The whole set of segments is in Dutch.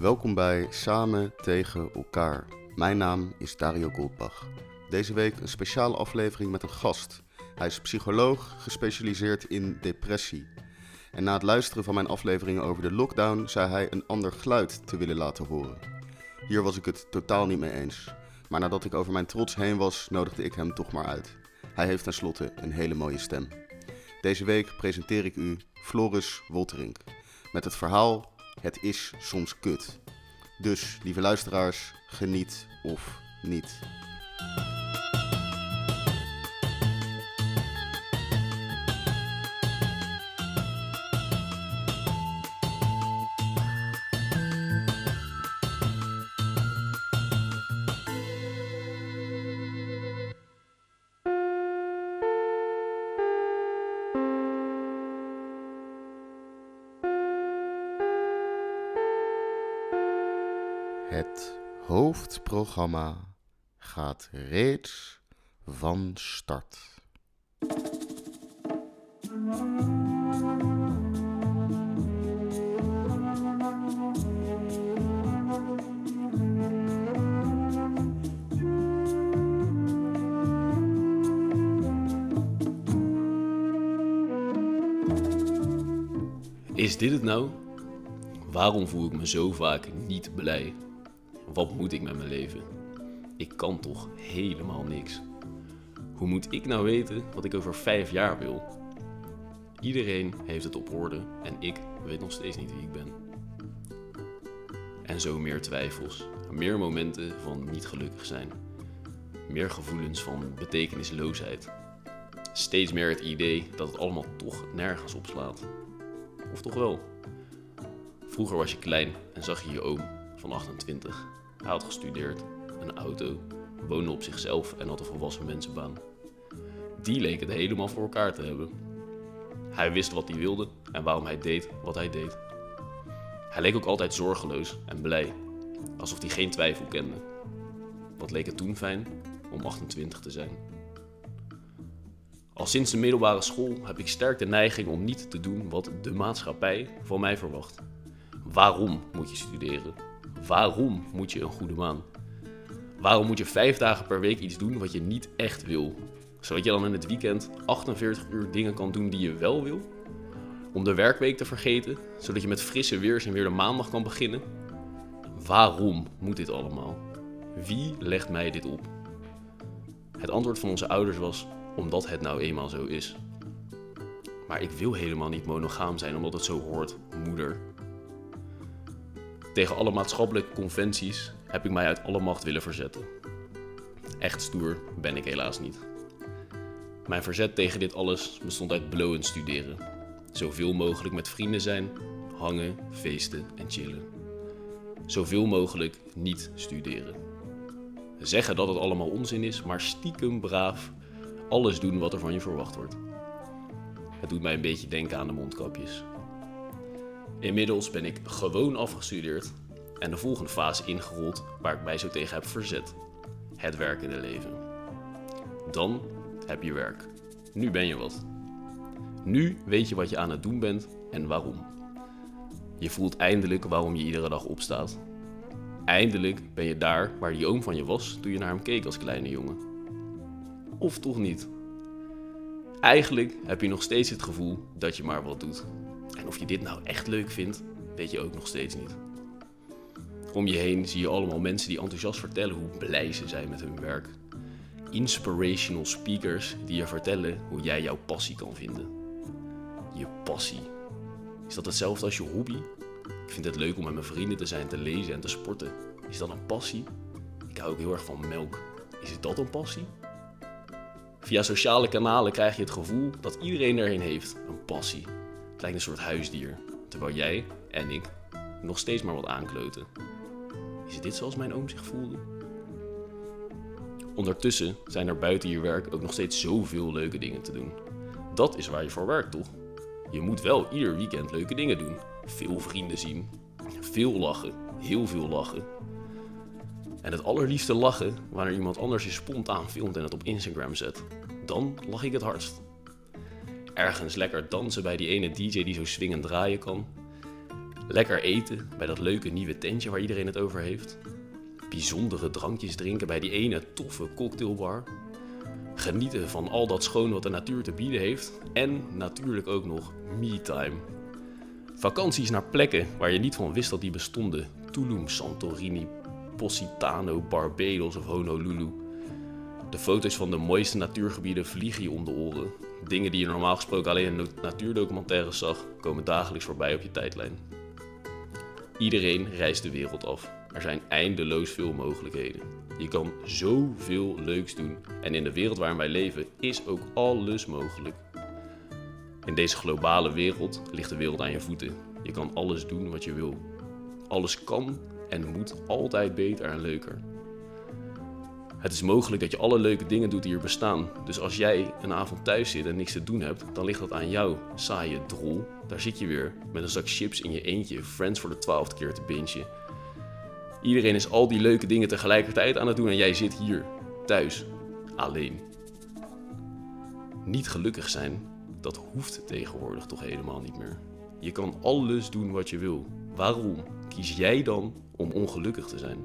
Welkom bij Samen tegen elkaar. Mijn naam is Dario Goldbach. Deze week een speciale aflevering met een gast. Hij is psycholoog, gespecialiseerd in depressie. En na het luisteren van mijn afleveringen over de lockdown zei hij een ander geluid te willen laten horen. Hier was ik het totaal niet mee eens. Maar nadat ik over mijn trots heen was, nodigde ik hem toch maar uit. Hij heeft tenslotte een hele mooie stem. Deze week presenteer ik u Floris Wolterink met het verhaal Het is soms kut. Dus, lieve luisteraars, geniet of niet. Het hoofdprogramma gaat reeds van start. Is dit het nou? Waarom voel ik me zo vaak niet blij? Wat moet ik met mijn leven? Ik kan toch helemaal niks. Hoe moet ik nou weten wat ik over vijf jaar wil? Iedereen heeft het op orde en ik weet nog steeds niet wie ik ben. En zo meer twijfels, meer momenten van niet gelukkig zijn, meer gevoelens van betekenisloosheid. Steeds meer het idee dat het allemaal toch nergens opslaat. Of toch wel? Vroeger was je klein en zag je je oom van 28. Hij had gestudeerd, een auto, woonde op zichzelf en had een volwassen mensenbaan. Die leek het helemaal voor elkaar te hebben. Hij wist wat hij wilde en waarom hij deed wat hij deed. Hij leek ook altijd zorgeloos en blij, alsof hij geen twijfel kende. Wat leek het toen fijn om 28 te zijn. Al sinds de middelbare school heb ik sterk de neiging om niet te doen wat de maatschappij van mij verwacht. Waarom moet je studeren? Waarom moet je een goede maan? Waarom moet je vijf dagen per week iets doen wat je niet echt wil? Zodat je dan in het weekend 48 uur dingen kan doen die je wel wil? Om de werkweek te vergeten, zodat je met frisse weers en weer de maandag kan beginnen? Waarom moet dit allemaal? Wie legt mij dit op? Het antwoord van onze ouders was omdat het nou eenmaal zo is. Maar ik wil helemaal niet monogaam zijn omdat het zo hoort, moeder. Tegen alle maatschappelijke conventies heb ik mij uit alle macht willen verzetten. Echt stoer ben ik helaas niet. Mijn verzet tegen dit alles bestond uit blowend studeren. Zoveel mogelijk met vrienden zijn, hangen, feesten en chillen. Zoveel mogelijk niet studeren. Zeggen dat het allemaal onzin is, maar stiekem braaf alles doen wat er van je verwacht wordt. Het doet mij een beetje denken aan de mondkapjes. Inmiddels ben ik gewoon afgestudeerd en de volgende fase ingerold waar ik mij zo tegen heb verzet. Het werkende leven. Dan heb je werk. Nu ben je wat. Nu weet je wat je aan het doen bent en waarom. Je voelt eindelijk waarom je iedere dag opstaat. Eindelijk ben je daar waar die oom van je was toen je naar hem keek als kleine jongen. Of toch niet? Eigenlijk heb je nog steeds het gevoel dat je maar wat doet. En of je dit nou echt leuk vindt, weet je ook nog steeds niet. Om je heen zie je allemaal mensen die enthousiast vertellen hoe blij ze zijn met hun werk. Inspirational speakers die je vertellen hoe jij jouw passie kan vinden. Je passie. Is dat hetzelfde als je hobby? Ik vind het leuk om met mijn vrienden te zijn, te lezen en te sporten. Is dat een passie? Ik hou ook heel erg van melk. Is dat een passie? Via sociale kanalen krijg je het gevoel dat iedereen erheen heeft, een passie. Het lijkt een soort huisdier, terwijl jij en ik nog steeds maar wat aankleuten. Is dit zoals mijn oom zich voelde? Ondertussen zijn er buiten je werk ook nog steeds zoveel leuke dingen te doen. Dat is waar je voor werkt, toch? Je moet wel ieder weekend leuke dingen doen. Veel vrienden zien. Veel lachen. Heel veel lachen. En het allerliefste lachen wanneer iemand anders je spontaan filmt en het op Instagram zet. Dan lach ik het hardst. Ergens lekker dansen bij die ene DJ die zo swingend draaien kan. Lekker eten bij dat leuke nieuwe tentje waar iedereen het over heeft. Bijzondere drankjes drinken bij die ene toffe cocktailbar. Genieten van al dat schoon wat de natuur te bieden heeft. En natuurlijk ook nog me-time. Vakanties naar plekken waar je niet van wist dat die bestonden. Tulum, Santorini, Positano, Barbados of Honolulu. De foto's van de mooiste natuurgebieden vliegen je om de oren. Dingen die je normaal gesproken alleen in natuurdocumentaires zag, komen dagelijks voorbij op je tijdlijn. Iedereen reist de wereld af. Er zijn eindeloos veel mogelijkheden. Je kan zoveel leuks doen en in de wereld waarin wij leven is ook alles mogelijk. In deze globale wereld ligt de wereld aan je voeten. Je kan alles doen wat je wil. Alles kan en moet altijd beter en leuker. Het is mogelijk dat je alle leuke dingen doet die er bestaan. Dus als jij een avond thuis zit en niks te doen hebt, dan ligt dat aan jou, saaie drol. Daar zit je weer met een zak chips in je eentje, Friends voor de twaalfde keer te bingen. Iedereen is al die leuke dingen tegelijkertijd aan het doen en jij zit hier, thuis, alleen. Niet gelukkig zijn, dat hoeft tegenwoordig toch helemaal niet meer. Je kan alles doen wat je wil. Waarom kies jij dan om ongelukkig te zijn?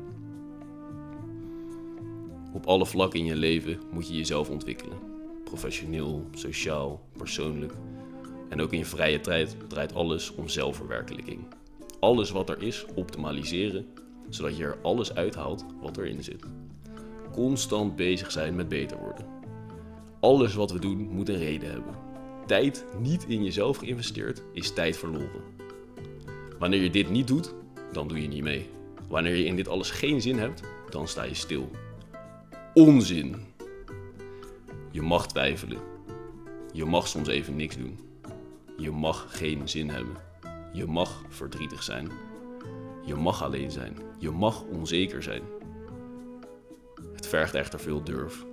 Op alle vlakken in je leven moet je jezelf ontwikkelen. Professioneel, sociaal, persoonlijk. En ook in je vrije tijd draait alles om zelfverwerkelijking. Alles wat er is, optimaliseren, zodat je er alles uithaalt wat erin zit. Constant bezig zijn met beter worden. Alles wat we doen moet een reden hebben. Tijd niet in jezelf geïnvesteerd is tijd verloren. Wanneer je dit niet doet, dan doe je niet mee. Wanneer je in dit alles geen zin hebt, dan sta je stil. Onzin. Je mag twijfelen. Je mag soms even niks doen. Je mag geen zin hebben. Je mag verdrietig zijn. Je mag alleen zijn. Je mag onzeker zijn. Het vergt echter veel durf.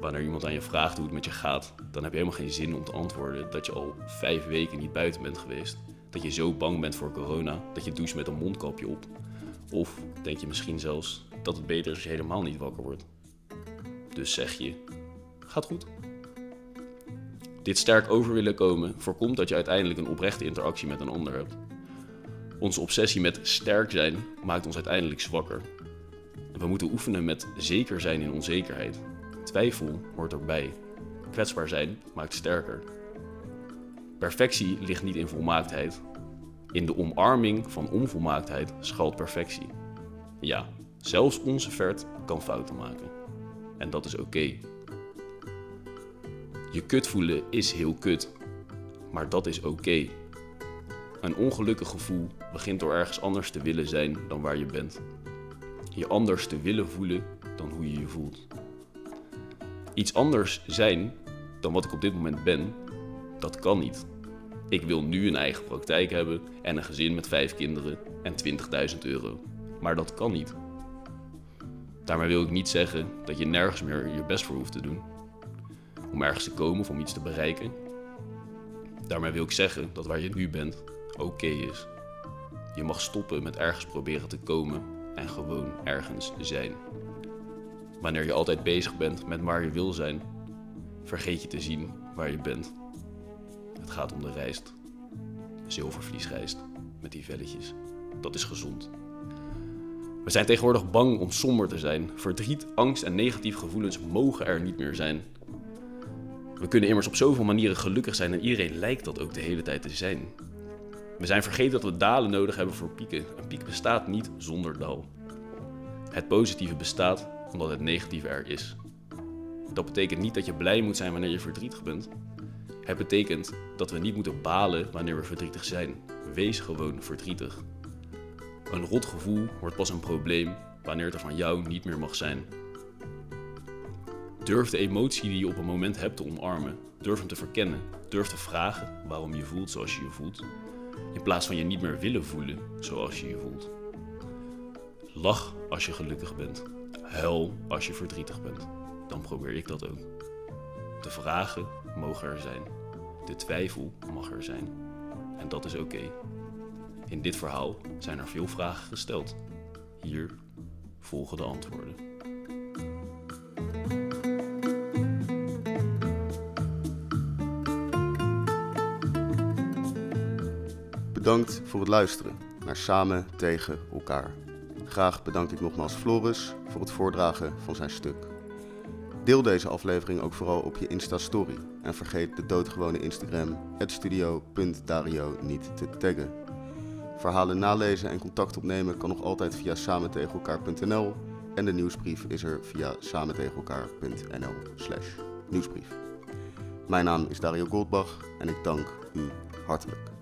Wanneer iemand aan je vraagt hoe het met je gaat, dan heb je helemaal geen zin om te antwoorden dat je al vijf weken niet buiten bent geweest. Dat je zo bang bent voor corona dat je doucht met een mondkapje op. Of denk je misschien zelfs dat het beter is als je helemaal niet wakker wordt. Dus zeg je, gaat goed. Dit sterk over willen komen voorkomt dat je uiteindelijk een oprechte interactie met een ander hebt. Onze obsessie met sterk zijn maakt ons uiteindelijk zwakker. We moeten oefenen met zeker zijn in onzekerheid. Twijfel hoort erbij. Kwetsbaar zijn maakt sterker. Perfectie ligt niet in volmaaktheid. In de omarming van onvolmaaktheid schuilt perfectie. Ja, zelfs onze vert kan fouten maken. En dat is oké. Je kut voelen is heel kut, maar dat is oké. Een ongelukkig gevoel begint door ergens anders te willen zijn dan waar je bent. Je anders te willen voelen dan hoe je je voelt. Iets anders zijn dan wat ik op dit moment ben, dat kan niet. Ik wil nu een eigen praktijk hebben en een gezin met vijf kinderen en 20.000 euro. Maar dat kan niet. Daarmee wil ik niet zeggen dat je nergens meer je best voor hoeft te doen. Om ergens te komen of om iets te bereiken. Daarmee wil ik zeggen dat waar je nu bent oké is. Je mag stoppen met ergens proberen te komen en gewoon ergens zijn. Wanneer je altijd bezig bent met waar je wil zijn, vergeet je te zien waar je bent. Het gaat om de rijst. Zilvervliesrijst met die velletjes. Dat is gezond. We zijn tegenwoordig bang om somber te zijn. Verdriet, angst en negatieve gevoelens mogen er niet meer zijn. We kunnen immers op zoveel manieren gelukkig zijn en iedereen lijkt dat ook de hele tijd te zijn. We zijn vergeten dat we dalen nodig hebben voor pieken. Een piek bestaat niet zonder dal. Het positieve bestaat omdat het negatieve er is. Dat betekent niet dat je blij moet zijn wanneer je verdrietig bent. Het betekent dat we niet moeten balen wanneer we verdrietig zijn. Wees gewoon verdrietig. Een rot gevoel wordt pas een probleem wanneer het er van jou niet meer mag zijn. Durf de emotie die je op een moment hebt te omarmen. Durf hem te verkennen. Durf te vragen waarom je voelt zoals je je voelt. In plaats van je niet meer willen voelen zoals je je voelt. Lach als je gelukkig bent. Huil als je verdrietig bent. Dan probeer ik dat ook. De vragen mogen er zijn. De twijfel mag er zijn. En dat is oké. In dit verhaal zijn er veel vragen gesteld. Hier volgen de antwoorden. Bedankt voor het luisteren naar Samen tegen elkaar. Graag bedank ik nogmaals Floris voor het voordragen van zijn stuk. Deel deze aflevering ook vooral op je Insta-story en vergeet de doodgewone Instagram studio.dario niet te taggen. Verhalen nalezen en contact opnemen kan nog altijd via samentegenelkaar.nl en de nieuwsbrief is er via samentegenelkaar.nl slash nieuwsbrief. Mijn naam is Dario Goldbach en ik dank u hartelijk.